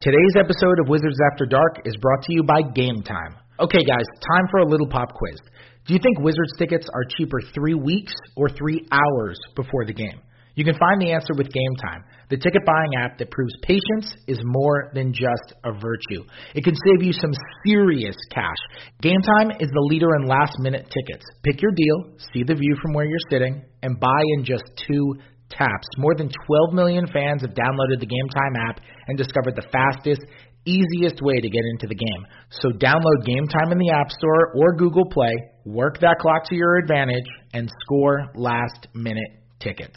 Today's episode of Wizards After Dark is brought to you by Game Time. Okay, guys, time for a little pop quiz. Do you think Wizards tickets are cheaper three weeks or three hours before the game? You can find the answer with Game Time, the ticket buying app that proves patience is more than just a virtue. It can save you some serious cash. Game Time is the leader in last minute tickets. Pick your deal, see the view from where you're sitting, and buy in just two taps. More than 12 million fans have downloaded the Game Time app and discovered the fastest, easiest way to get into the game. So download Game Time in the App Store or Google Play, work that clock to your advantage, and score last minute tickets.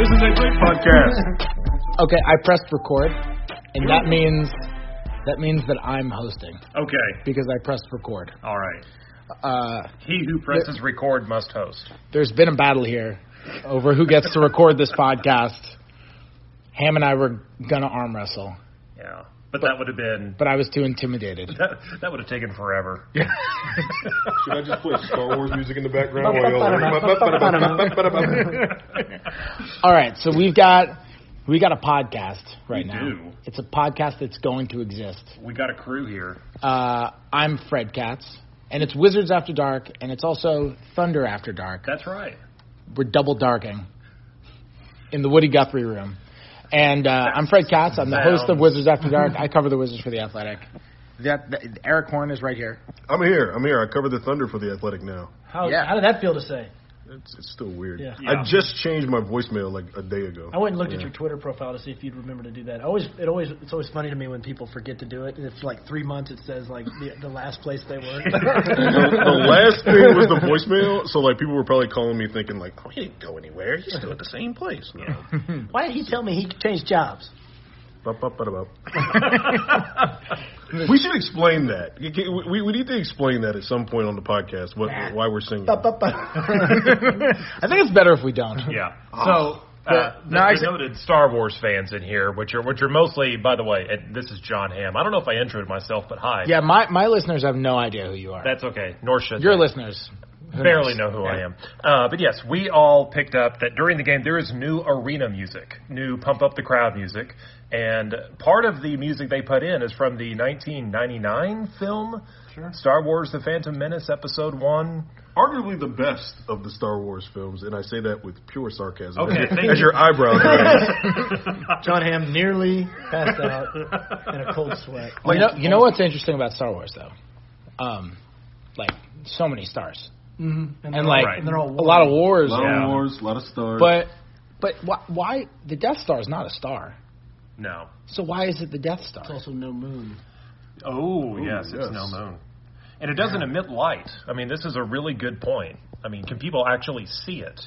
This is a great podcast. Okay, I pressed record, and that means that means that I'm hosting Okay, because I pressed record. all right. Uh, He who presses record must host. there's been a battle here over who gets to record this podcast. Ham and I were gonna arm wrestle, Yeah, but, that would have been but I was too intimidated. that, that would have taken forever. Should I just play Star Wars music in the background All right, so we've got we got a podcast right We now. do. It's a podcast that's going to exist. We got a crew here. Uh, I'm Fred Katz, and it's Wizards After Dark, and it's also Thunder After Dark. That's right. We're double darking in the Woody Guthrie room. And uh, I'm Fred Katz. I'm the host of Wizards After Dark. I cover the Wizards for the Athletic. That, that Erik Horne is right here. I'm here. I'm here. I cover the Thunder for the Athletic now. How, Yeah. how did that feel to say? It's, it's still weird. Yeah. Yeah. I just changed my voicemail like a day ago. I went and looked at your Twitter profile to see if you'd remember to do that. I always, it always, it's always funny to me when people forget to do it. And it's like three months. It says like the, the last place they were. the, the last thing was the voicemail, so like people were probably calling me thinking like, "Oh, he didn't go anywhere. He's still at the same place." No. Why did he tell me he changed jobs? we should explain that. We, we need to explain that at some point on the podcast. What, why we're singing? I think it's better if we don't. Yeah. So. Uh, no, the, I- the noted Star Wars fans in here, which are which are mostly, by the way, and this is John Hamm. I don't know if I introed myself, but hi. Yeah, my, my listeners have no idea who you are. That's okay. Nor should Your they. listeners. Who barely knows? know who I am. Uh, but yes, we all picked up that during the game there is new arena music, new pump up the crowd music, and part of the music they put in is from the 1999 film Star Wars: The Phantom Menace Episode One. Arguably the best of the Star Wars films, and I say that with pure sarcasm. Okay, as, thank your, as you. your eyebrows. John Hamm nearly passed out in a cold sweat. You know, you know what's interesting about Star Wars, though? Um, like, so many stars. Mm-hmm. And, like, Right. and they're a lot of wars. a lot Yeah. of wars, a lot of stars. But, but why, why? The Death Star is not a star. No. So why is it the Death Star? It's also no moon. Oh yes, yes. it's no moon, and it doesn't emit light. I mean, this is a really good point. I mean, can people actually see it?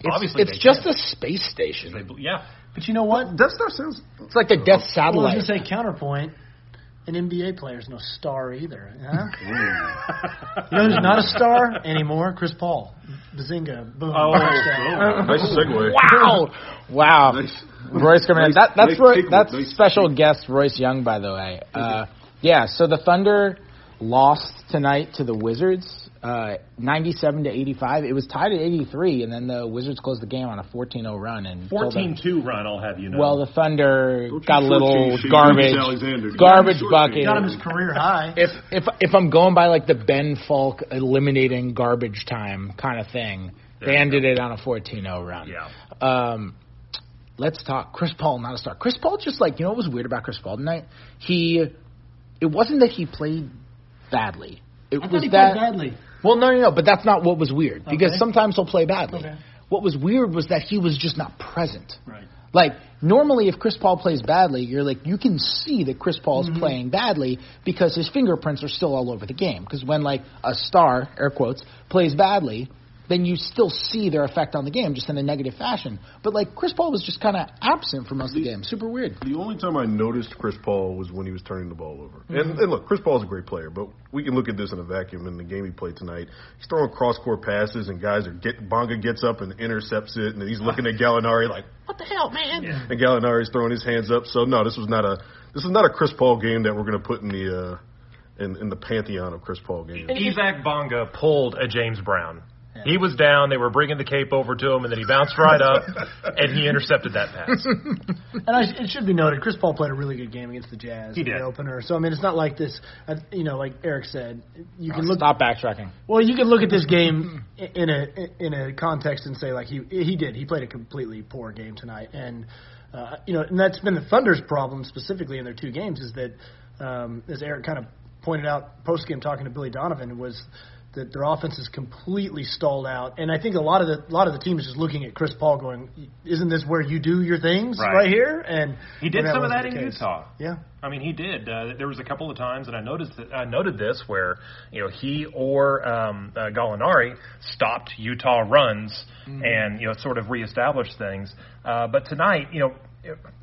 It's, Obviously it's just can. a space station. They, yeah. But you know what? Death Star sounds. It's like the Death Well, I was Satellite. gonna say counterpoint. An NBA player's no star either. Huh? you know who's not a star anymore? Chris Paul. Bazinga. Boom. Oh, touchdown. Nice segue. Wow! Wow. Nice. Royce coming in. That, that's nice Roy, that's nice special guest Royce Young, by the way. Uh, yeah. So the Thunder lost tonight to the Wizards, uh, 97 to 85. It was tied at 83, and then the Wizards closed the game on a 14-0 run and 14-2 run. I'll have you know. Well, the Thunder got a little shortchange Shai garbage, Gilgeous Alexander. You garbage shortchange. bucket. Got him his career high. If if if I'm going by like the Ben Falk eliminating garbage time kind of thing, There they you ended it on a 14-0 run. Yeah. Um, let's talk Chris Paul, not a star. Chris Paul just like you know what was weird about Chris Paul tonight? He, it wasn't that he played badly. It I was he that badly. Well, no, no, no, but that's not what was weird because Okay. sometimes he'll play badly. Okay. What was weird was that he was just not present. Right. Like normally, if Chris Paul plays badly, you're like you can see that Chris Paul's Mm-hmm. playing badly because his fingerprints are still all over the game. Because when like a star, air quotes, plays badly, then you still see their effect on the game, just in a negative fashion. But like Chris Paul was just kind of absent for most of the game. Super weird. The only time I noticed Chris Paul was when he was turning the ball over. Mm-hmm. And, and look, Chris Paul's a great player, but we can look at this in a vacuum. In the game he played tonight, he's throwing cross court passes, and guys are get Bonga gets up and intercepts it, and he's looking at Gallinari like, "What the hell, man?" And Gallinari's throwing his hands up. So no, this was not a this is not a Chris Paul game that we're going to put in the uh, in, in the pantheon of Chris Paul games. Isaac Bonga pulled a James Brown. He was down. They were bringing the cape over to him, and then he bounced right up, and he intercepted that pass. And I, it should be noted, Chris Paul played a really good game against the Jazz He in did. the opener. So I mean, it's not like this. Uh, you know, like Eric said, you can look. Stop backtracking. Well, you can look at this game in a in a context and say like he he did. He played a completely poor game tonight, and uh, you know, and that's been the Thunder's problem specifically in their two games is that, um, as Eric kind of pointed out post game talking to Billy Donovan was. That their offense is completely stalled out, and I think a lot of the a lot of the team is just looking at Chris Paul, going, "Isn't this where you do your things Right. right, here?" And He did some of that in case. Utah. Yeah, I mean, he did. Uh, there was a couple of times, and I noticed that, I noted this where you know he or um, uh, Gallinari stopped Utah runs and you know sort of reestablished things. Uh, but tonight, you know.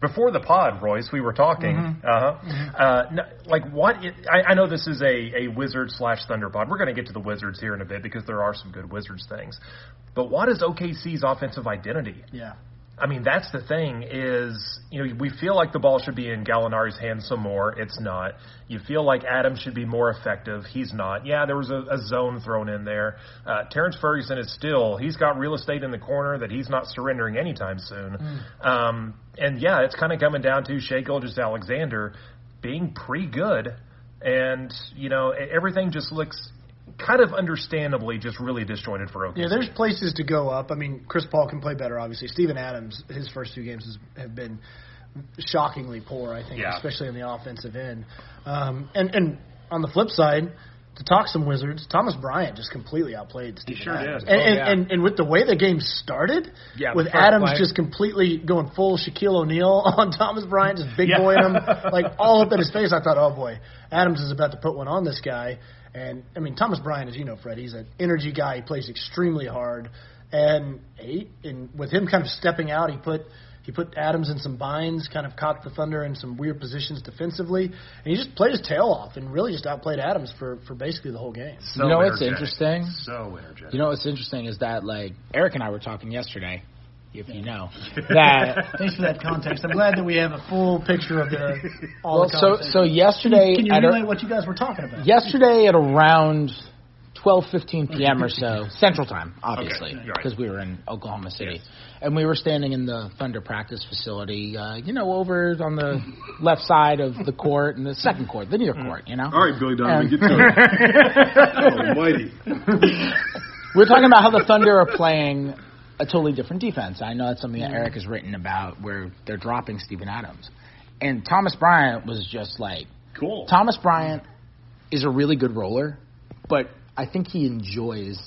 Before the pod, Royce, we were talking. Uh-huh. Uh, n- like what? It, I, I know this is a, a Wizard slash Thunder pod. We're going to get to the Wizards here in a bit because there are some good Wizards things. But what is OKC's offensive identity? yeah. I mean, that's the thing is, you know, we feel like the ball should be in Gallinari's hands some more. It's not. You feel like Adams should be more effective. He's not. Yeah, there was a, a zone thrown in there. Uh, Terrence Ferguson is still, he's got real estate in the corner that he's not surrendering anytime soon. Um, and yeah, it's kind of coming down to Shai Gilgeous Alexander being pretty good. And, you know, everything just looks kind of understandably just really disjointed for OKC. Yeah, there's places to go up. I mean, Chris Paul can play better, obviously. Steven Adams, his first two games has, have been shockingly poor, I think, Yeah. especially on the offensive end. Um, and and on the flip side, to talk some Wizards, Thomas Bryant just completely outplayed Steven sure Adams. did. And, Oh, and, yeah. and and with the way the game started, Yeah, with Adams play. just completely going full Shaquille O'Neal on Thomas Bryant, just big Yeah. boying him like all up in his face. I thought, oh boy, Adams is about to put one on this guy. And I mean, Thomas Bryant, as you know, Fred, he's an energy guy. He plays extremely hard, and he, and with him kind of stepping out, he put he put Adams in some binds, kind of caught the Thunder in some weird positions defensively, and he just played his tail off and really just outplayed Adams for for basically the whole game. So You know what's interesting? So energetic. You know what's interesting is that like Eric and I were talking yesterday, if you know, that Thanks for that context. I'm glad that we have a full picture of the all well, the so so yesterday Can you at a- relay what you guys were talking about? yesterday at around 12:15 p.m. or so Central Time, obviously, Okay, right. because we were in Oklahoma City, and we were standing in the Thunder practice facility, uh, you know, over on the left side of the court and the second court, the near court, you know. All right, Billy Donovan, get to it. Almighty. We're talking about how the Thunder are playing a totally different defense. I know that's something that Eric has written about, where they're dropping Steven Adams, and Thomas Bryant was just like Cool. Thomas Bryant is a really good roller, but I think he enjoys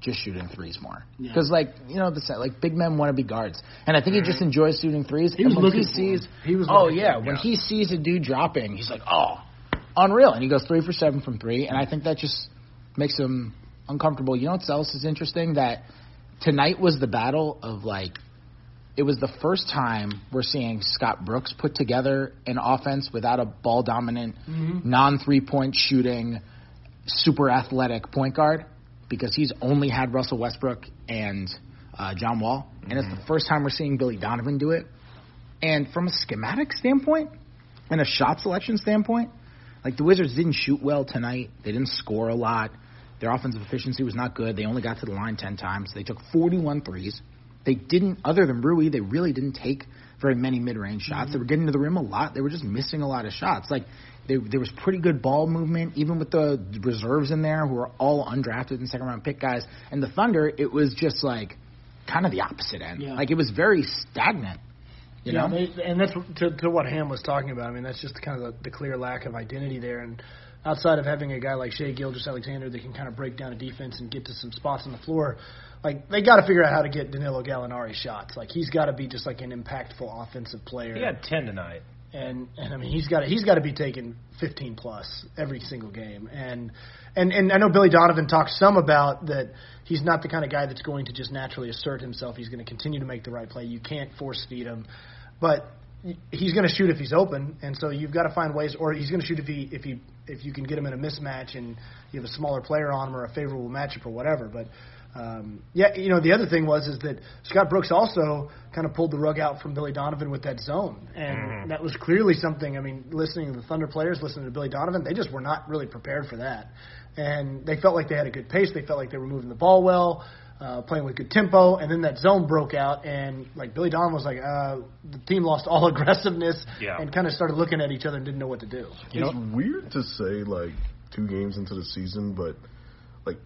just shooting threes more. Yeah. Because like you know, the like big men want to be guards, and I think he just enjoys shooting threes. He and when he sees. He was oh yeah, when yeah. he sees a dude dropping, he's like, oh, unreal, and he goes three for seven from three, and I think that just makes him uncomfortable. You know what else is interesting? That tonight was the battle of like it was the first time we're seeing Scott Brooks put together an offense without a ball dominant, non three point shooting, super athletic point guard because he's only had Russell Westbrook and uh, John Wall. And it's the first time we're seeing Billy Donovan do it. And from a schematic standpoint and a shot selection standpoint, like the Wizards didn't shoot well tonight. They didn't score a lot. Their offensive efficiency was not good. They only got to the line 10 times. They took 41 threes. They didn't, other than Rui, they really didn't take very many mid-range shots. Mm-hmm. They were getting to the rim a lot. They were just missing a lot of shots. Like they, there was pretty good ball movement, even with the reserves in there who were all undrafted and second-round pick guys. And the Thunder, it was just like kind of the opposite end. Yeah. Like it was very stagnant. You yeah, know? they, and that's to, to what Ham was talking about. I mean, that's just kind of the, the clear lack of identity there. And outside of having a guy like Shai Gilgeous Alexander that can kind of break down a defense and get to some spots on the floor, like they got to figure out how to get Danilo Gallinari shots. Like he's got to be just like an impactful offensive player. He had 10 tonight. and and I mean he's got he's got to be taking 15 plus every single game. And and and I know Billy Donovan talks some about that he's not the kind of guy that's going to just naturally assert himself. He's going to continue to make the right play. You can't force feed him, but he's going to shoot if he's open, and so you've got to find ways. Or he's going to shoot if he if he if you can get him in a mismatch and you have a smaller player on him or a favorable matchup or whatever. But um, yeah, you know, the other thing was is that Scott Brooks also kind of pulled the rug out from Billy Donovan with that zone, and Mm-hmm. that was clearly something. I mean, listening to the Thunder players, listening to Billy Donovan, they just were not really prepared for that, and they felt like they had a good pace. They felt like they were moving the ball well. Uh, playing with good tempo, and then that zone broke out, and like Billy Donovan was like, uh, the team lost all aggressiveness, Yeah. and kind of started looking at each other and didn't know what to do. You it's know- weird to say like two games into the season, but like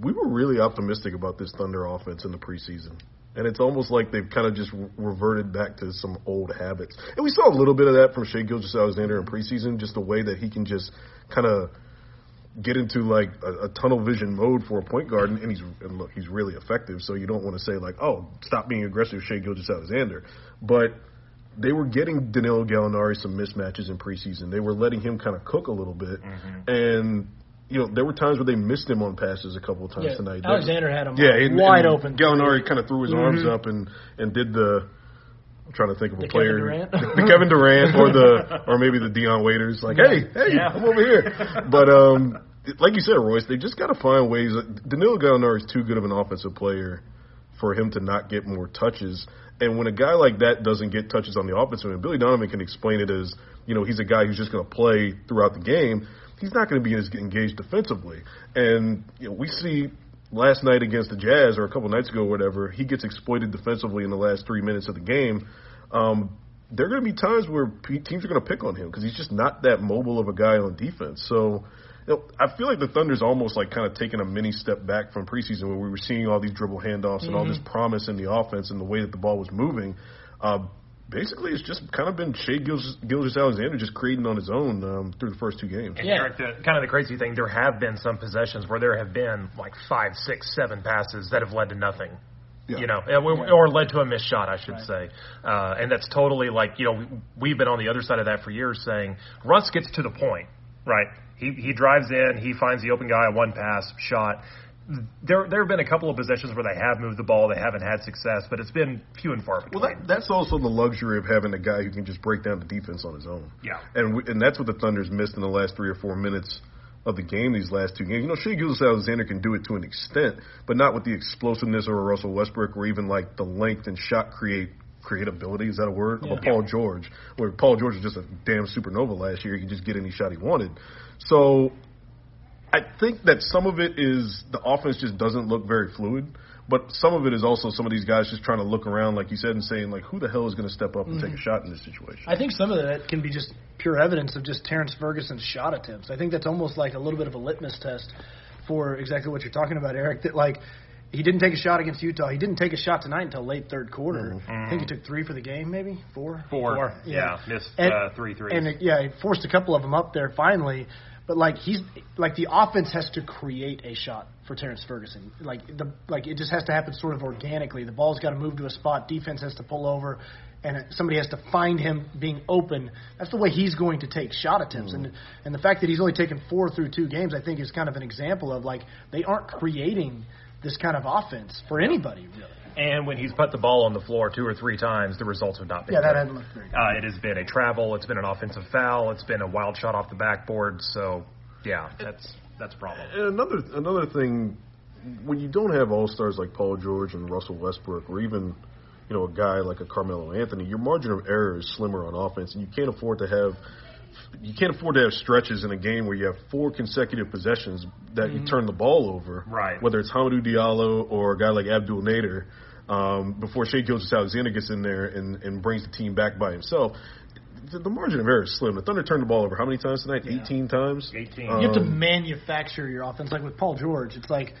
we were really optimistic about this Thunder offense in the preseason. And it's almost like they've kind of just re- reverted back to some old habits. And we saw a little bit of that from Shai Gilgeous Alexander in preseason, just the way that he can just kind of get into like a, a tunnel vision mode for a point guard, and, and he's and look, he's really effective. So you don't want to say like, oh, stop being aggressive, Shai Gilgeous Alexander. But they were getting Danilo Gallinari some mismatches in preseason. They were letting him kind of cook a little bit, mm-hmm. and you know there were times where they missed him on passes a couple of times Yeah, tonight. Alexander had him yeah, and, wide and open. Gallinari kind of threw his mm-hmm. arms up and and did the. I'm trying to think of a player, Kevin Durant? the Kevin Durant, or the or maybe the Dion Waiters. Like, hey, hey, Yeah. I'm over here. But um, like you said, Royce, they just got to find ways. Danilo Gallinari is too good of an offensive player for him to not get more touches. And when a guy like that doesn't get touches on the offensive end, Billy Donovan can explain it as, you know, he's a guy who's just going to play throughout the game. He's not going to be as engaged defensively. And you know, we see last night against the Jazz or a couple nights ago, or whatever, he gets exploited defensively in the last three minutes of the game. Um, there are going to be times where teams are going to pick on him because he's just not that mobile of a guy on defense. So, you know, I feel like the Thunder's almost like kind of taking a mini step back from preseason where we were seeing all these dribble handoffs and all this promise in the offense and the way that the ball was moving. Uh, basically, it's just kind of been Shai Gilgeous, Gilgeous Alexander just creating on his own um, through the first two games. And Yeah. Eric, the, kind of the crazy thing, there have been some possessions where there have been like five, six, seven passes that have led to nothing. Yeah. You know, or, or led to a missed shot, I should say. Uh, and that's totally like, you know, we, we've been on the other side of that for years saying Russ gets to the point, right? He, he drives in, he finds the open guy, one pass shot. There, there have been a couple of possessions where they have moved the ball, they haven't had success, but it's been few and far between. Well, that, that's also the luxury of having a guy who can just break down the defense on his own. Yeah. and we, and that's what the Thunder's missed in the last three or four minutes of the game. These last two games, you know, Shai Gilgeous Alexander can do it to an extent, but not with the explosiveness of a Russell Westbrook or even like the length and shot create creatability. Is that a word? Of a Paul George, where Paul George was just a damn supernova last year. He could just get any shot he wanted. So I think that some of it is the offense just doesn't look very fluid, but some of it is also some of these guys just trying to look around, like you said, and saying like, who the hell is going to step up and take a shot in this situation? I think some of that can be just pure evidence of just Terrence Ferguson's shot attempts. I think that's almost like a little bit of a litmus test for exactly what you're talking about, Eric. That like he didn't take a shot against Utah. He didn't take a shot tonight until late third quarter. I think he took three for the game, maybe four. Four. Yeah. Yeah, missed And- uh, three threes. And uh, yeah, he forced a couple of them up there finally. But like he's like the offense has to create a shot for Terrence Ferguson. Like the like it just has to happen sort of organically. The ball's got to move to a spot. Defense has to pull over, and somebody has to find him being open. That's the way he's going to take shot attempts. Mm-hmm. And and the fact that he's only taken four through two games, I think, is kind of an example of like they aren't creating this kind of offense for anybody really. And when he's put the ball on the floor two or three times, the results have not been Yeah, that good. hasn't looked very good. Uh, it has been a travel. It's been an offensive foul. It's been a wild shot off the backboard. So, yeah, that's that's a problem. And another another thing, when you don't have all stars like Paul George and Russell Westbrook, or even you know a guy like a Carmelo Anthony, your margin of error is slimmer on offense, and you can't afford to have you can't afford to have stretches in a game where you have four consecutive possessions that you turn the ball over. Right. Whether it's Hamidou Diallo or a guy like Abdel Nader, um, before Shai Gilgeous Alexander gets in there and, and brings the team back by himself. The, the margin of error is slim. The Thunder turned the ball over how many times tonight? 18 times? 18. Um, You have to manufacture your offense. Like with Paul George, it's like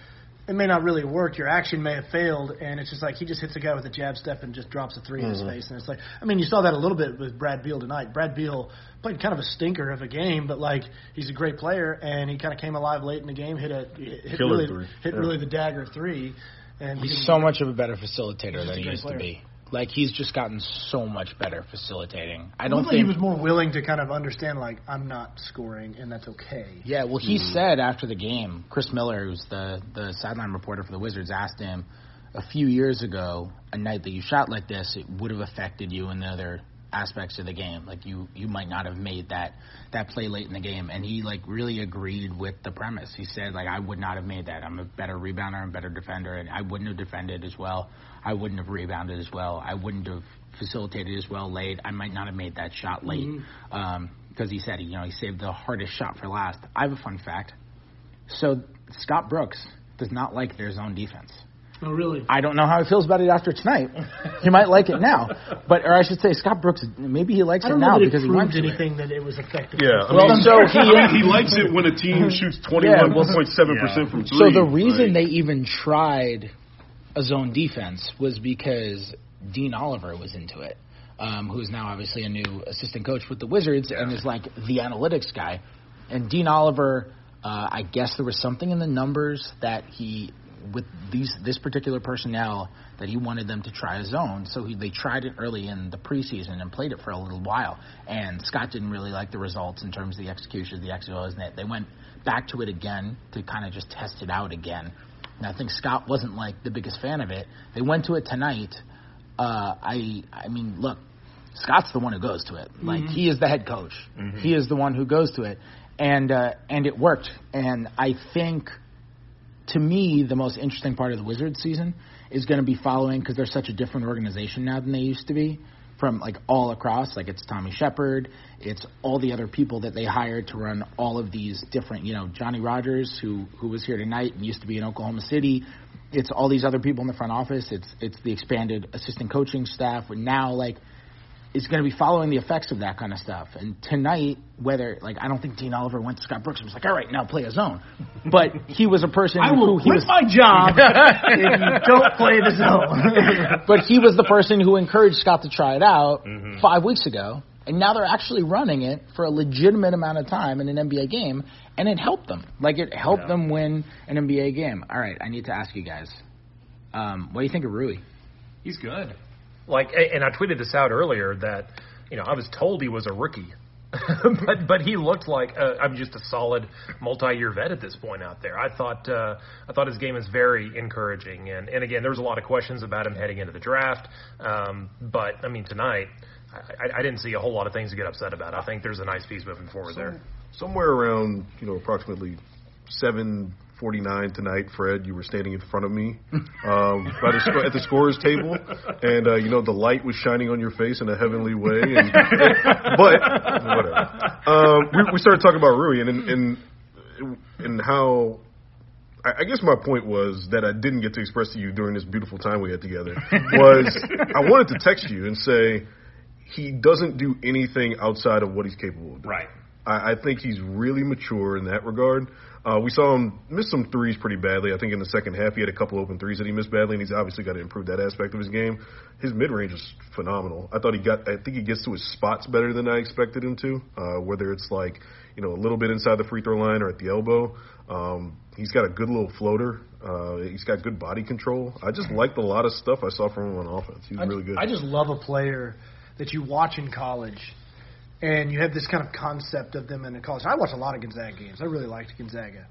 it may not really work. Your action may have failed, and it's just like he just hits a guy with a jab step and just drops a 3 in his mm-hmm. face. And it's like, I mean, you saw that a little bit with Brad Beal tonight. Brad Beal played kind of a stinker of a game, but like he's a great player, and he kind of came alive late in the game, hit a hit Killer really three. hit Yeah. really the dagger three. And He's so much of a better facilitator than he used player. to be. Like he's just gotten so much better facilitating. I I don't don't think he was more willing to kind of understand like I'm not scoring, and that's okay. Yeah, well, he Hmm. said after the game, Chris Miller, who's the the sideline reporter for the Wizards, asked him a few years ago, a night that you shot like this, it would have affected you in the other aspects of the game. Like you, you might not have made that that play late in the game, and he like really agreed with the premise. He said like I would not have made that. I'm a better rebounder, I'm a better defender, and I wouldn't have defended as well. I wouldn't have rebounded as well. I wouldn't have facilitated as well late. I might not have made that shot late Mm-hmm. um, because he said you know he saved the hardest shot for last. I have a fun fact. So Scott Brooks does not like their zone defense. Oh, really? I don't know how he feels about it after tonight. he might like it now, but or I should say, Scott Brooks maybe he likes it now because it he went proved to it. anything that it was effective. Yeah, I Well, mean, so he- I mean, he likes it when a team shoots twenty one point seven percent from three. So the reason Like, they even tried a zone defense was because Dean Oliver was into it, um, who is now obviously a new assistant coach with the Wizards and is like the analytics guy. And Dean Oliver, uh, I guess there was something in the numbers that he with these this particular personnel that he wanted them to try a zone. So he, they tried it early in the preseason and played it for a little while. And Scott didn't really like the results in terms of the execution of the XOs, and they went back to it again to kind of just test it out again. And I think Scott wasn't like the biggest fan of it. They went to it tonight. Uh, I I mean, look, Scott's the one who goes to it. Like he is the head coach. He is the one who goes to it, and uh, and it worked. And I think, to me, the most interesting part of the Wizards season is going to be following because they're such a different organization now than they used to be. From like all across, like it's Tommy Sheppard, it's all the other people that they hired to run all of these different, you know, Johnny Rogers, who who was here tonight and used to be in Oklahoma City. It's all these other people in the front office. It's it's the expanded assistant coaching staff. And now like is going to be following the effects of that kind of stuff. And tonight, whether like I don't think Dean Oliver went to Scott Brooks and was like, "All right, now play a zone," but he was a person I who will he quit was, my job if you don't play the zone. but he was the person who encouraged Scott to try it out five weeks ago, and now they're actually running it for a legitimate amount of time in an NBA game, and it helped them. Like it helped them win an NBA game. All right, I need to ask you guys, um, what do you think of Rui? He's good. Like, and I tweeted this out earlier that you know I was told he was a rookie, but but he looked like uh, I'm just a solid multi-year vet at this point out there. I thought uh, I thought his game is very encouraging, and and again there was a lot of questions about him heading into the draft, um, but I mean tonight. I, I didn't see a whole lot of things to get upset about. I think there's a nice piece moving forward there. somewhere around you know approximately seven forty nine tonight, Fred, you were standing in front of me um, by the at the scorers table, and uh, you know the light was shining on your face in a heavenly way. And, but whatever. Um, we, we started talking about Rui and and and, and how. I I guess my point was that I didn't get to express to you during this beautiful time we had together was I wanted to text you and say he doesn't do anything outside of what he's capable of doing. Right. I, I think he's really mature in that regard. Uh, we saw him miss some threes pretty badly. I think in the second half he had a couple open threes that he missed badly, and he's obviously got to improve that aspect of his game. His mid range is phenomenal. I thought he got. I think he gets to his spots better than I expected him to. Uh, whether it's like you know a little bit inside the free throw line or at the elbow, um, he's got a good little floater. Uh, he's got good body control. I just liked a lot of stuff I saw from him on offense. He's really good. I just love a player that you watch in college, and you have this kind of concept of them in college. I watch a lot of Gonzaga games. I really liked Gonzaga,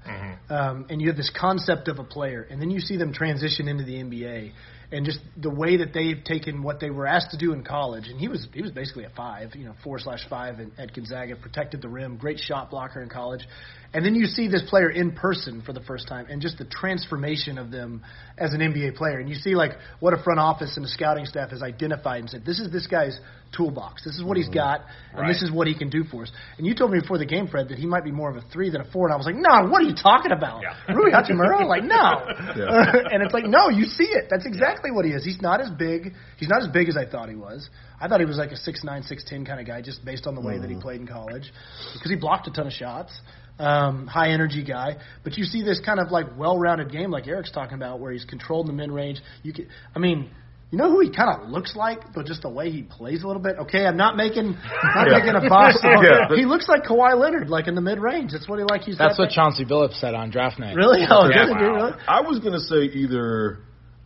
um, and you have this concept of a player, and then you see them transition into the NBA, and just the way that they've taken what they were asked to do in college. And he was he was basically a five, you know, four slash five at, at Gonzaga, protected the rim, great shot blocker in college. And then you see this player in person for the first time, and just the transformation of them as an NBA player. And you see like what a front office and a scouting staff has identified and said, this is this guy's toolbox. This is what he's mm-hmm. got, and this is what he can do for us. And you told me before the game, Fred, that he might be more of a three than a four, and I was like, no, what are you talking about? Yeah. Rui Hachimura? Like, no. Yeah. and it's like, no, you see it. That's exactly what he is. He's not as big. He's not as big as I thought he was. I thought he was like a six nine, six ten kind of guy, just based on the way that he played in college, because he blocked a ton of shots. Um, high energy guy, but you see this kind of like well-rounded game, like Eric's talking about, where he's controlled in the mid-range. You can, I mean, you know who he kind of looks like, but just the way he plays a little bit. Okay, I'm not making, not Yeah. making a boss. Yeah, he looks like Kawhi Leonard, like in the mid-range. That's what he like. He's That's what that- Chauncey Billups said on draft night. Really? Oh, Yeah, does it, dude? wow. Really? I was gonna say either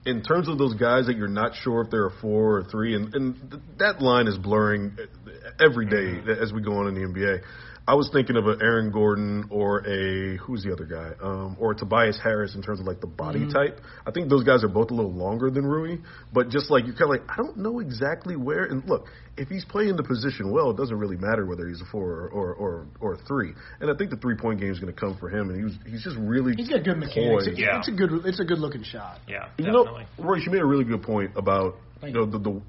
in terms of those guys that you're not sure if they're a four or three, and, and th- that line is blurring every day mm-hmm. as we go on in the NBA. I was thinking of an Aaron Gordon or a who's the other guy, um, or Tobias Harris in terms of like the body Mm-hmm. type. I think those guys are both a little longer than Rui, but just like you're kind of like I don't know exactly where. And look, if he's playing the position well, it doesn't really matter whether he's a four or or or, or a three. And I think the three point game is going to come for him, and he was he's just really He's got good mechanics. poised. Yeah. It's a good. It's a good looking shot. Yeah, You definitely. know, Royce, you made a really good point about you know the. the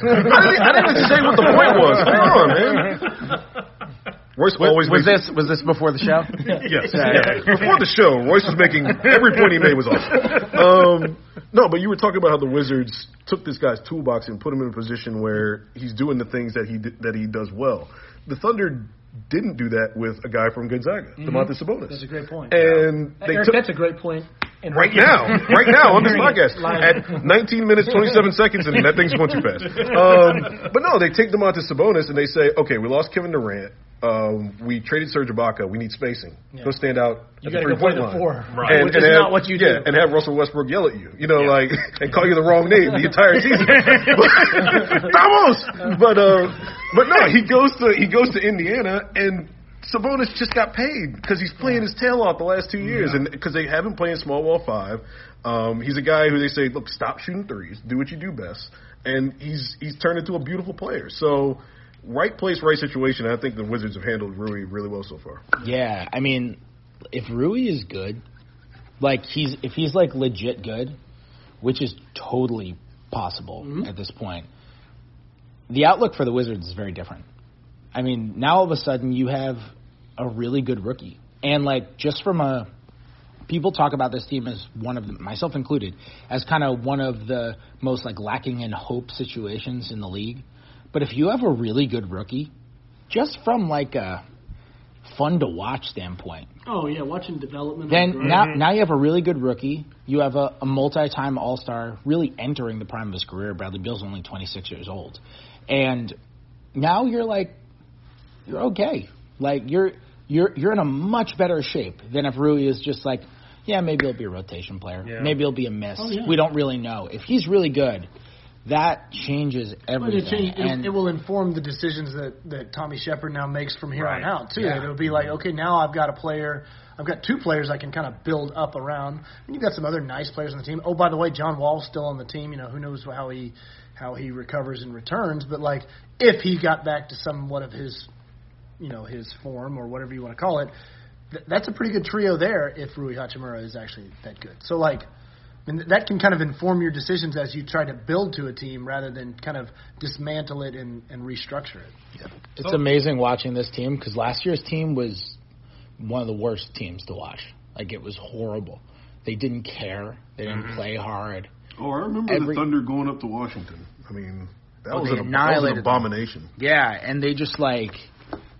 I, didn't, I didn't even say what the point was. Come on, man. Royce always was makes, this was this before the show? Yes. Yeah. Before the show, Royce was making every point he made was awesome. Um, no, but you were talking about how the Wizards took this guy's toolbox and put him in a position where he's doing the things that he d- that he does well. The Thunder didn't do that with a guy from Gonzaga, Domantas Sabonis. That's a great point. And they Eric, took that's a great point. in right now, right now on this podcast at 19 minutes 27 seconds, and that thing's going too fast. Um, but no, they take Domantas Sabonis and they say, okay, we lost Kevin Durant. Um, we traded Serge Ibaka. We need spacing. Go stand out You at the gotta go three point play the line, four, Right. which is have, not what you yeah, do. and have Russell Westbrook yell at you. You know, Yeah. like and call you the wrong name the entire season. Vamos! But uh, but no, he goes to he goes to Indiana and. Sabonis just got paid because he's playing his tail off the last two years, and because they haven't played small ball five. Um, he's a guy who they say, look, stop shooting threes, do what you do best, and he's he's turned into a beautiful player. So, right place, right situation. I think the Wizards have handled Rui really well so far. Yeah, I mean, if Rui is good, like he's if he's like legit good, which is totally possible mm-hmm. at this point, the outlook for the Wizards is very different. I mean, now all of a sudden you have a really good rookie, and like just from a people talk about this team as one of the, myself included as kind of one of the most like lacking in hope situations in the league. But if you have a really good rookie, just from like a fun to watch standpoint, Oh yeah, watching development. then now now you have a really good rookie. You have a, a multi-time All-Star, really entering the prime of his career. Bradley Beal's only 26 years old, and now you're like you're okay. Like you're you're you're in a much better shape than if Rui is just like, yeah, maybe he'll be a rotation player. Yeah. Maybe he'll be a miss. Oh, yeah. We don't really know. If he's really good, that changes everything. it, change, it, and it will inform the decisions that, that Tommy Sheppard now makes from here on out too. Yeah. It'll be like, okay, now I've got a player, I've got two players I can kind of build up around. And you've got some other nice players on the team. Oh, by the way, John Wall's still on the team. You know, who knows how he how he recovers and returns. But like, if he got back to somewhat of his, you know, his form or whatever you want to call it, th- that's a pretty good trio there. If Rui Hachimura is actually that good, so like. And that can kind of inform your decisions as you try to build to a team rather than kind of dismantle it and, and restructure it. Yeah. It's amazing watching this team because last year's team was one of the worst teams to watch. Like it was horrible. They didn't care. They didn't mm-hmm. play hard. Oh, I remember Every- the Thunder going up to Washington. I mean, that, Oh, was, an, that was an annihilated them. abomination. Yeah, and they just like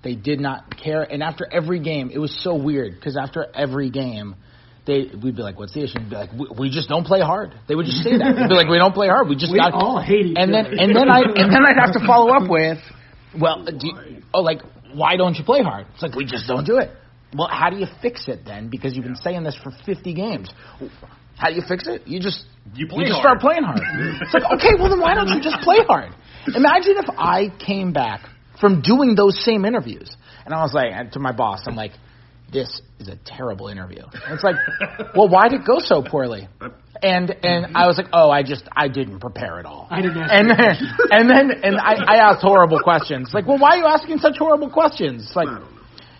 they did not care. And after every game, it was so weird because after every game, they we'd be like, "What's the issue?" And be like, we, "We just don't play hard." They would just say that. They'd be like, "We don't play hard. We just We got." all hate each and then other. and then I and then I'd have to follow up with, "Well, do you, oh, like why don't you play hard?" It's like we just don't do it. Well, how do you fix it then? Because you've been saying this for 50 games. How do you fix it? You just You play just hard. start playing hard. it's like okay, well then why don't you just play hard? Imagine if I came back from doing those same interviews and I was like and to my boss, I'm like, this is a terrible interview. And it's like, well, why did it go so poorly? And and I was like, oh, I just I didn't prepare at all. I didn't ask And then, and then and I, I asked horrible questions. Like, well, why are you asking such horrible questions? It's like,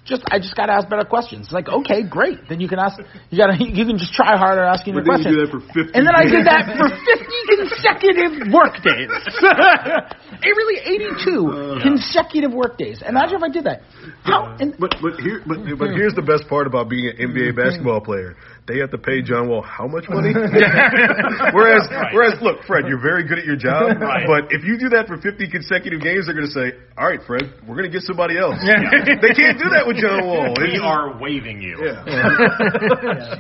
just I just got to ask better questions. It's like, okay, great. Then you can ask. You got to you can just try harder asking your you questions. do that for 50 And then I did that for 50 consecutive work days. it really 82 uh, consecutive work days. Imagine if I did that. How? And, But but here but mm-hmm. but here's the best part about being an mm-hmm. NBA basketball player. They have to pay John Wall how much money? whereas whereas look, Fred, you're very good at your job, Right. but if you do that for 50 consecutive games, they're going to say, "All right, Fred, we're going to get somebody else." they can't do that with John Wall. We It's- are waving you. Yeah.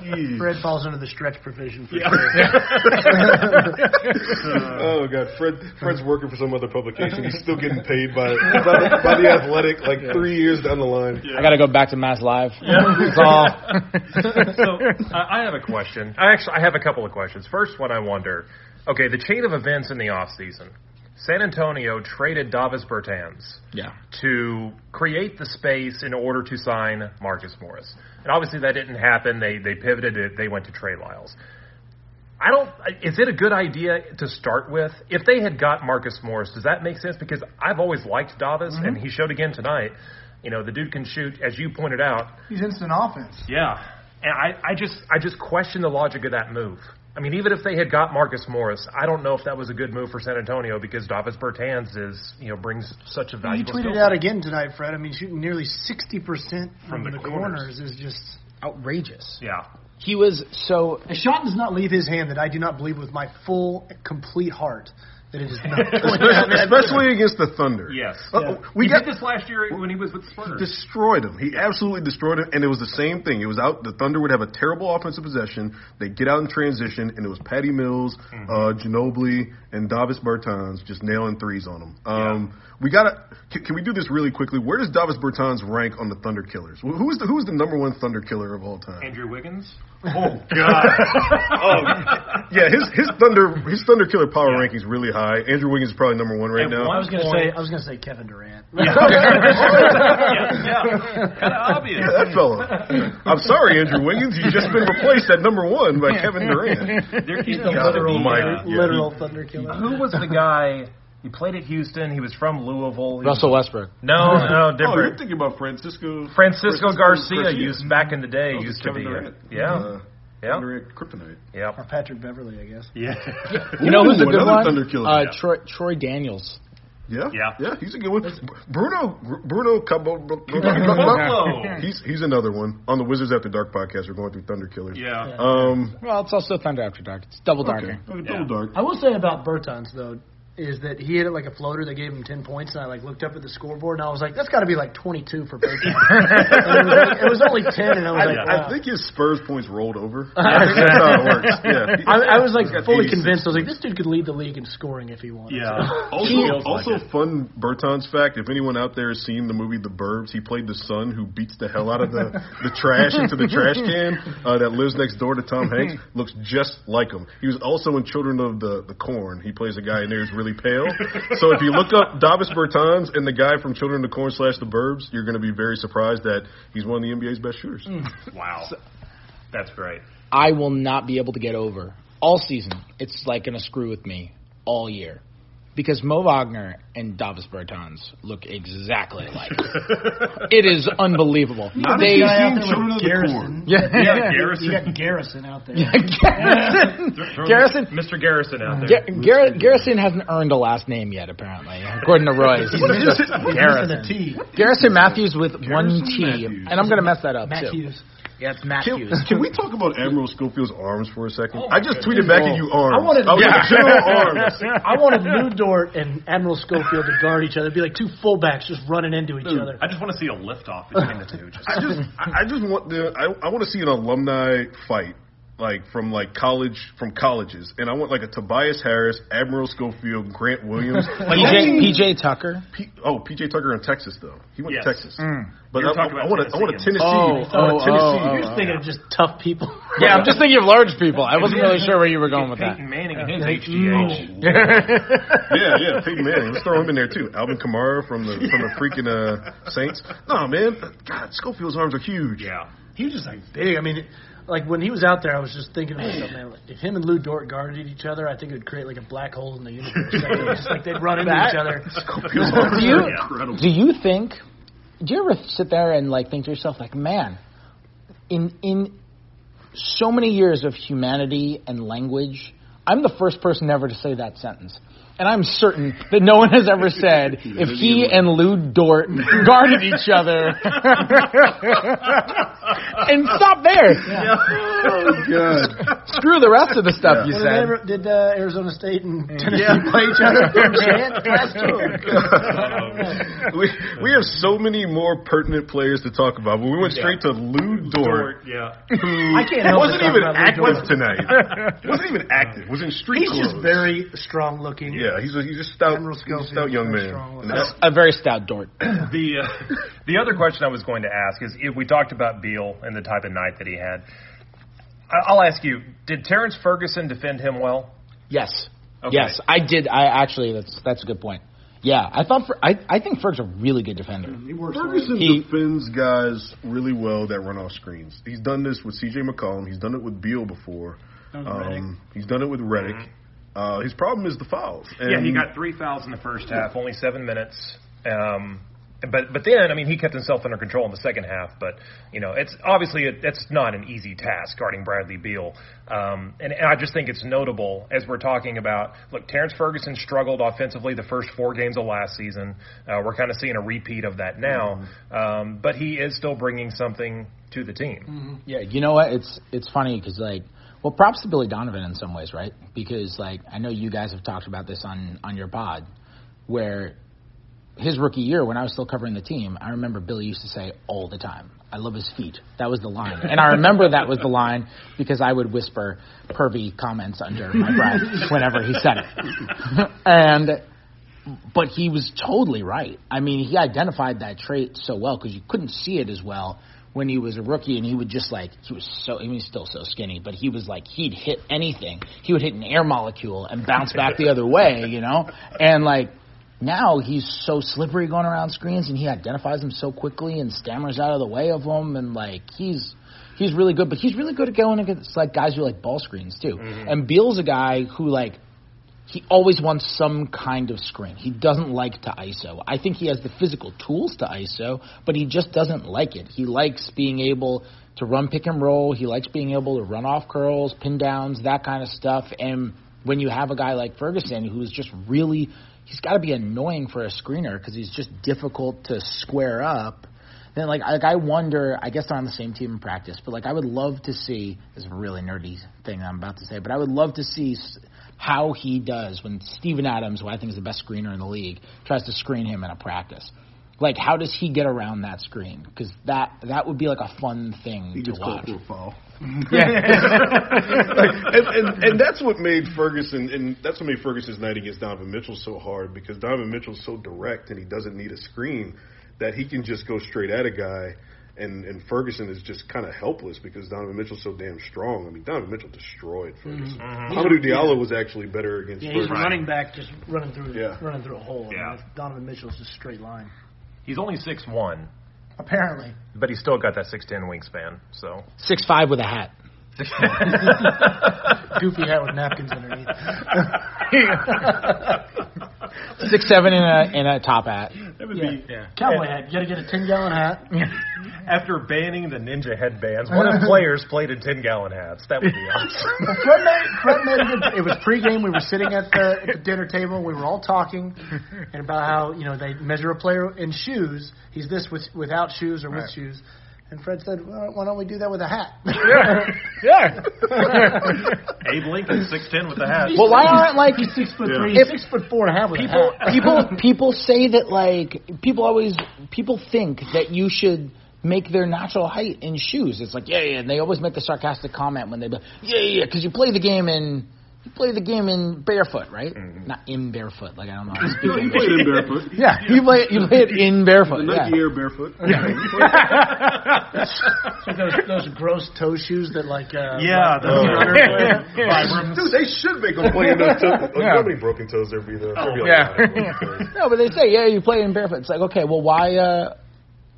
Jeez. Fred falls under the stretch provision for Yeah. sure. oh god, Fred Fred's working for some other publication. He's still getting paid by by the, by the Athletic like three years down the line. I got to go back to Mass Live. It's all. so uh, I have a question. I actually I have a couple of questions. First one, I wonder. Okay, the chain of events in the off season. San Antonio traded Davis Bertans Yeah. to create the space in order to sign Marcus Morris. And obviously that didn't happen. They they pivoted it. They went to Trey Lyles. I don't. Is it a good idea to start with? If they had got Marcus Morris, does that make sense? Because I've always liked Davis, mm-hmm. and he showed again tonight. You know, the dude can shoot, as you pointed out. He's instant offense. Yeah, and I, I just I just question the logic of that move. I mean, even if they had got Marcus Morris, I don't know if that was a good move for San Antonio because Davis Bertans is you know brings such a You valuable. tweeted out again tonight, Fred. I mean, shooting nearly 60% From from the the, corners. corners. is just. Outrageous. Yeah, He was so. A shot does not leave his hand that I do not believe with my full, complete heart that it is not. Especially against the Thunder. Yes. Uh, We he got did this last year when he was with the Spurs. destroyed him. He absolutely destroyed him, and it was the same thing. It was out. The Thunder would have a terrible offensive possession. They would get out in transition, and it was Patty Mills, uh, Ginobili, and Davis Bertans just nailing threes on him. Um, We got to. Can, can we do this really quickly? Where does Davis Bertans rank on the Thunder killers? Who's the Who's the number one Thunder killer of all time? Andrew Wiggins. Oh God! oh, yeah, his his Thunder his Thunder killer power ranking's really high. Andrew Wiggins is probably number one right And now. one- I was gonna say I was gonna say Kevin Durant. yeah, kind of obvious. Yeah, that fella. I'm sorry, Andrew Wiggins. You've just been replaced at number one by Kevin Durant. There, He's he's the got literal, be, Mike. uh, Yeah, literal thunder killer. Who was the guy? He played at Houston. He was from Louisville. He was- Russell Westbrook. No, no, Oh, you're thinking about Francisco Francisco Garcia used back in the day Oh, used to Kevin be. Durant. Yeah, Uh, yeah, Kevin Durant, Kryptonite. yeah. Or Patrick Beverley, I guess. Yeah. You know who's a Ooh, good another one? Thunder killer. Uh, Yeah. Troy, Troy Daniels. Yeah, Yeah. yeah, he's a good one. Bruno, Bruno Cabo, Buffalo. he's he's another one on the Wizards After Dark podcast. We're going through Thunder Killers. Yeah. Um, Well, it's also Thunder After Dark. It's double darker. okay, double dark. I will say about Bertans though is that he hit it like a floater that gave him ten points, and I like looked up at the scoreboard and I was like, that's got to be like twenty two for Bertans. and it, was like, it was only ten, and I was I, like, I wow. think his Spurs points rolled over. I think that's how it works. Yeah, I, I was like fully convinced. I was like, this dude could lead the league in scoring if he wanted. Yeah. to. Also, Feels also like it. fun Bertans fact. If anyone out there has seen the movie The Burbs, he played the son who beats the hell out of the, the trash into the trash can uh, that lives next door to Tom Hanks. Looks just like him. He was also in Children of the the Corn. He plays a guy in there who's really pale. So if you look up Davis Bertans and the guy from Children of the Corn slash The Burbs, you're going to be very surprised that he's one of the NBA's best shooters. Mm. Wow. so, That's great. I will not be able to get over all season. It's like going to screw with me all year. Because Mo Wagner and Davis Bertans look exactly alike. it is unbelievable. They, guy out there Children with of the Garrison. yeah, Yeah, Garrison. You got Garrison out there. Yeah, Garrison. Garrison. Mr. Garrison out there. Ga- Gar- Garrison hasn't earned a last name yet, apparently, according to Royce. He's just He's missing a Garrison. Garrison Matthews with one T, Matthews. and I'm going to mess that up Matt too. Hughes. Yeah, it's Can, Matthews. can we talk about Admiral Schofield's arms for a second? Oh, I just tweeted back at you arms. I wanted- was oh, Yeah. general arms. I wanted Lu Dort and Admiral Schofield to guard each other. It'd be like two fullbacks just running into each other. I just want to see a lift off between the two. Just, I just, I I just want the, I, I want to see an alumni fight, like from like college, from colleges, and I want like a Tobias Harris, Admiral Schofield, Grant Williams. PJ, PJ Tucker. P, oh, PJ Tucker in Texas though. He went Yes. to Texas. Mm. But You were I, talking I, want a, I want a Tennessee. Tennessee. Oh, I want a oh, Tennessee. oh, You're just thinking of just tough people. Yeah, I'm just thinking of large people. I wasn't really sure where you were going with that. Peyton Manning and his HGH. yeah, yeah, Peyton Manning. Let's throw him in there too. Alvin Kamara from the from the freaking uh, Saints. No, man, God, Schofield's arms are huge. Yeah. He was just like big. I mean, like when he was out there, I was just thinking to myself, man, like, if him and Lu Dort guarded each other, I think it would create like a black hole in the universe. Like, just like they'd run into each other. Schofield's Do you incredible. do you think? Do you ever sit there and like think to yourself, like, man, in in so many years of humanity and language, I'm the first person ever to say that sentence. And I'm certain that no one has ever said if he and Lu Dort guarded each other. and stop there. Oh God. Screw the rest of the stuff you Well, did, said. ever, did uh, Arizona State and Tennessee play each other? Chant we we have so many more pertinent players to talk about, but we went straight to Lu Dort, Yeah. who I can't help wasn't even active tonight. wasn't even active. Was in street He's clothes. just very strong looking. yeah. He's a he's a stout, he's a stout young man. strong And looking. that's- A very stout dork. The uh, the other question I was going to ask is if we talked about Beal and the type of night that he had. I- I'll ask you: Did Terrence Ferguson defend him well? Yes. Okay. Yes, I did. I actually, that's that's a good point. Yeah, I thought for, I I think Ferg's a really good defender. He works Ferguson He- defends guys really well that run off screens. He's done this with C.J. McCollum. He's done it with Beal before. Um, he's done it with Redick. Uh, his problem is the fouls. And Yeah, he got three fouls in the first half, only seven minutes. Um, but but then I mean he kept himself under control in the second half. But you know it's obviously it, it's not an easy task guarding Bradley Beal. Um, and, and I just think it's notable as we're talking about. Look, Terrence Ferguson struggled offensively the first four games of last season. Uh, we're kind of seeing a repeat of that now. Um, but he is still bringing something to the team. Yeah, you know what? It's it's funny because like, well, props to Billy Donovan in some ways, right? Because like, I know you guys have talked about this on on your pod, where his rookie year when I was still covering the team, I remember Billy used to say all the time, "I love his feet." That was the line, and I remember that was the line because I would whisper pervy comments under my breath whenever he said it, and. But he was totally right. I mean, he identified that trait so well because you couldn't see it as well when he was a rookie, and he would just like he was so. I mean, he's still so skinny, but he was like he'd hit anything. He would hit an air molecule and bounce back the other way, you know. And like now he's so slippery going around screens, and he identifies them so quickly and stammers out of the way of them, and like he's he's really good. But he's really good at going against like guys who like ball screens too. Mm-hmm. And Beal's a guy who like he always wants some kind of screen. He doesn't like to ISO. I think he has the physical tools to ISO, but he just doesn't like it. He likes being able to run pick and roll. He likes being able to run off curls, pin downs, that kind of stuff. And when you have a guy like Ferguson who's just really, he's got to be annoying for a screener because he's just difficult to square up. Then like like I wonder, I guess they're on the same team in practice, but like I would love to see this is a really nerdy thing I'm about to say, but I would love to see how he does when Steven Adams, who I think is the best screener in the league, tries to screen him in a practice. Like how does he get around that screen? Because that that would be like a fun thing he to watch. for a foul. Yeah. and, and and that's what made Ferguson and that's what made Ferguson's night against Donovan Mitchell so hard because Donovan Mitchell's so direct and he doesn't need a screen that he can just go straight at a guy and and Ferguson is just kind of helpless because Donovan Mitchell's so damn strong. I mean Donovan Mitchell destroyed mm-hmm. Ferguson. Mm-hmm. Hamidou Diallo was actually better against Yeah, he's Ferguson. running back just running through Yeah. running through a hole. I mean, Yeah. that's- Donovan Mitchell's just straight line. He's only six one, Apparently. but he's still got that six ten wingspan. So Six five with a hat. Goofy hat with napkins underneath. Six seven in a in a top hat. that would Yeah. be yeah. Cowboy hat. You got to get a ten gallon hat. After banning the ninja headbands, what if players played in ten gallon hats? That would be awesome. Fred made, Fred made a good. It was pregame. We were sitting at the, at the dinner table. We were all talking, and about how you know they measure a player in shoes. He's this with without shoes or with Right. shoes. And Fred said, well, "Why don't we do that with a hat?" Yeah. yeah. Abe Lincoln, six ten with the hat. well, why aren't like He's six foot Yeah. three. If- six foot four and a half with people a hat. people people say that like people always people think that you should make their natural height in shoes. It's like yeah yeah. And they always make the sarcastic comment when they be yeah yeah because you play the game in you play the game in barefoot right? Not in barefoot like I don't know. How to speak No, he English. played in barefoot. Yeah, you play it. you play it in barefoot. The yeah. Nike Air barefoot. Like those those gross toe shoes that like uh, Yeah, like, the Oh. runners Dude, they should make them play in those toes. Yeah. How many broken toes there be there? There'd be a yeah. lot of broken toes. no, but they say yeah, you play in barefoot. It's like okay, well why uh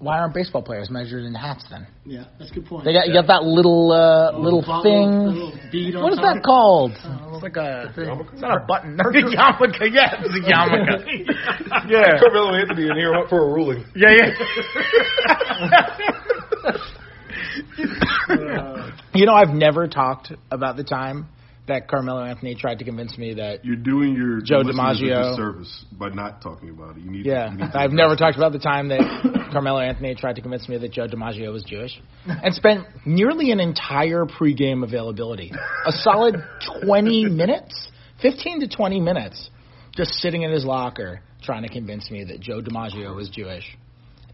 why aren't baseball players measured in hats then? Yeah, that's a good point. They got you got that little uh, little bo- thing. little bead on What is top. that called? It's like a. It's not a button. No, it's a yarmulke. Yeah, it's a yarmulke. yeah. Carmelo Anthony in here for a ruling. Yeah, yeah. you know, I've never talked about the time that Carmelo Anthony tried to convince me that. You're doing your Joe DiMaggio. disservice by not talking about it. You need. Yeah, you need to I've never talked about the time that Carmelo Anthony tried to convince me that Joe DiMaggio was Jewish, and spent nearly an entire pregame availability, a solid 20 minutes, 15 to 20 minutes, just sitting in his locker trying to convince me that Joe DiMaggio was Jewish,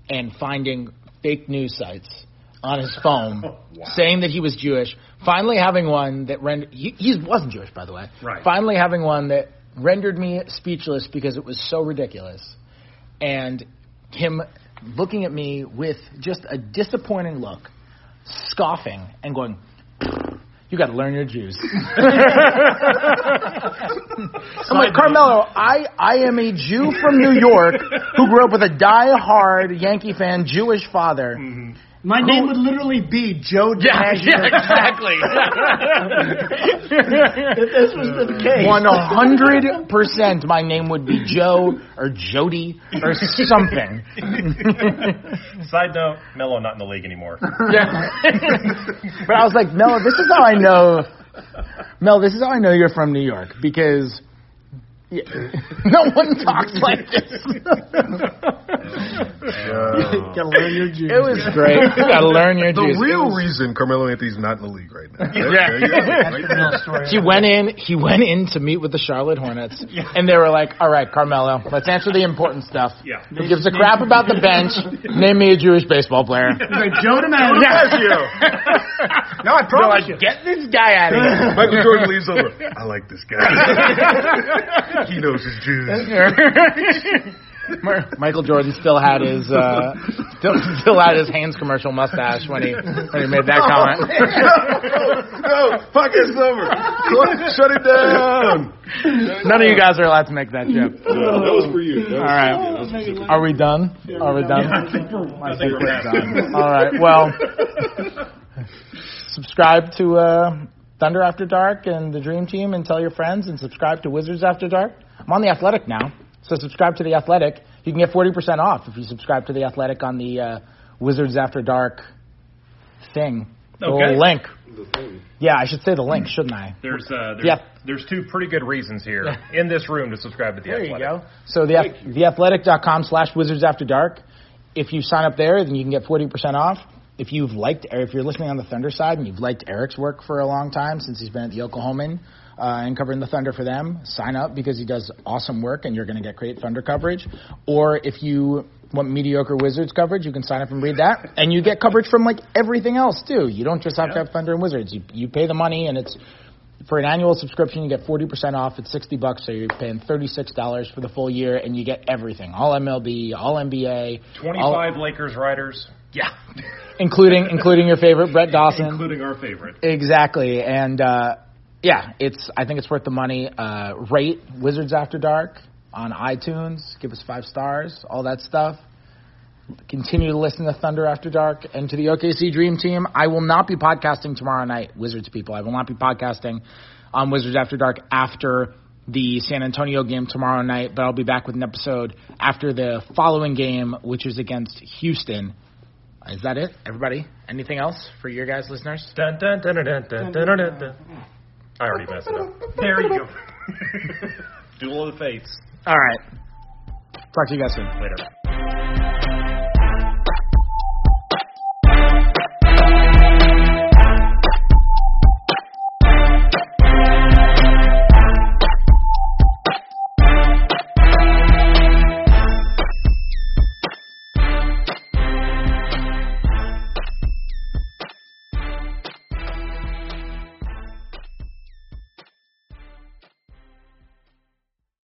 and finding fake news sites on his phone saying that he was Jewish. Finally, having one that rendered he, he wasn't Jewish, by the way. Right. Finally, having one that rendered me speechless because it was so ridiculous, and him looking at me with just a disappointing look, scoffing and going, You got to learn your Jews. I'm like Carmelo. I I am a Jew from New York who grew up with a die-hard Yankee fan Jewish father. Mm-hmm. My name would literally be Joe DiMaggio. exactly. If this was the case. One hundred percent, my name would be Joe or Jody or something. Side note: Melo not in the league anymore. Yeah. but I was like, Mel, this is how I know. Mel, this is how I know you're from New York because yeah, no one talks like this. Gotta learn your Jews. it was great. You gotta learn your The juice. It real was- reason Carmelo Anthony's not in the league right now. There- Yeah. there you go. That's Right the there. real story. He went in. He went in to meet with the Charlotte Hornets, and they were like, "All right, Carmelo, let's answer the important stuff. Yeah. Who gives a crap about the bench? Name me a Jewish baseball player." He's like, Joe DiMaggio. no, I promise you. Get this guy out of here. Michael Jordan leaves over. I like this guy. He knows his Jews. Michael Jordan still had his uh, still still had his Hanes commercial mustache when he when he made that comment. no, podcast's over. Shut it down. None of you guys are allowed to make that joke. that was for you. Was All right, for you. are we done? Are we done? I think we're done. All right. Well, subscribe to uh, Thunder After Dark and the Dream Team, and tell your friends, and subscribe to Wizards After Dark. I'm on the Athletic now, so subscribe to the Athletic. You can get 40% off if you subscribe to the Athletic on the uh, Wizards After Dark thing. The Okay. little link. Yeah, I should say the link, shouldn't I? There's uh, there's, Yeah. there's two pretty good reasons here in this room to subscribe to the Athletic. There you Athletic. go. So the theathletic.com slash wizards after dark. If you sign up there, then you can get 40% off. If you've liked, or if you're listening on the Thunder side and you've liked Erik's work for a long time since he's been at the Oklahoman uh, and covering the Thunder for them, sign up because he does awesome work and you're going to get great Thunder coverage. Or if you want mediocre Wizards coverage, you can sign up and read that, and you get coverage from like everything else too. You don't just have to have Thunder and Wizards. You you pay the money and it's for an annual subscription, you get 40% off. It's 60 bucks, so you're paying $36 for the full year, and you get everything: all MLB, all NBA, 25 Lakers riders. yeah, including including your favorite Brett Dawson. including our favorite. Exactly, and uh, yeah, it's I think it's worth the money. Uh, rate Wizards After Dark on iTunes. Give us five stars. All that stuff. Continue to listen to Thunder After Dark and to the OKC Dream Team. I will not be podcasting tomorrow night, Wizards people. I will not be podcasting on Wizards After Dark after the San Antonio game tomorrow night, but I'll be back with an episode after the following game, which is against Houston. Is that it, everybody? Anything else for your guys, listeners? Dun, dun, dun, dun, dun, dun, dun, dun, dun. I already messed it up. There you go. Duel of the Fates. All right. Talk to you guys soon. Later.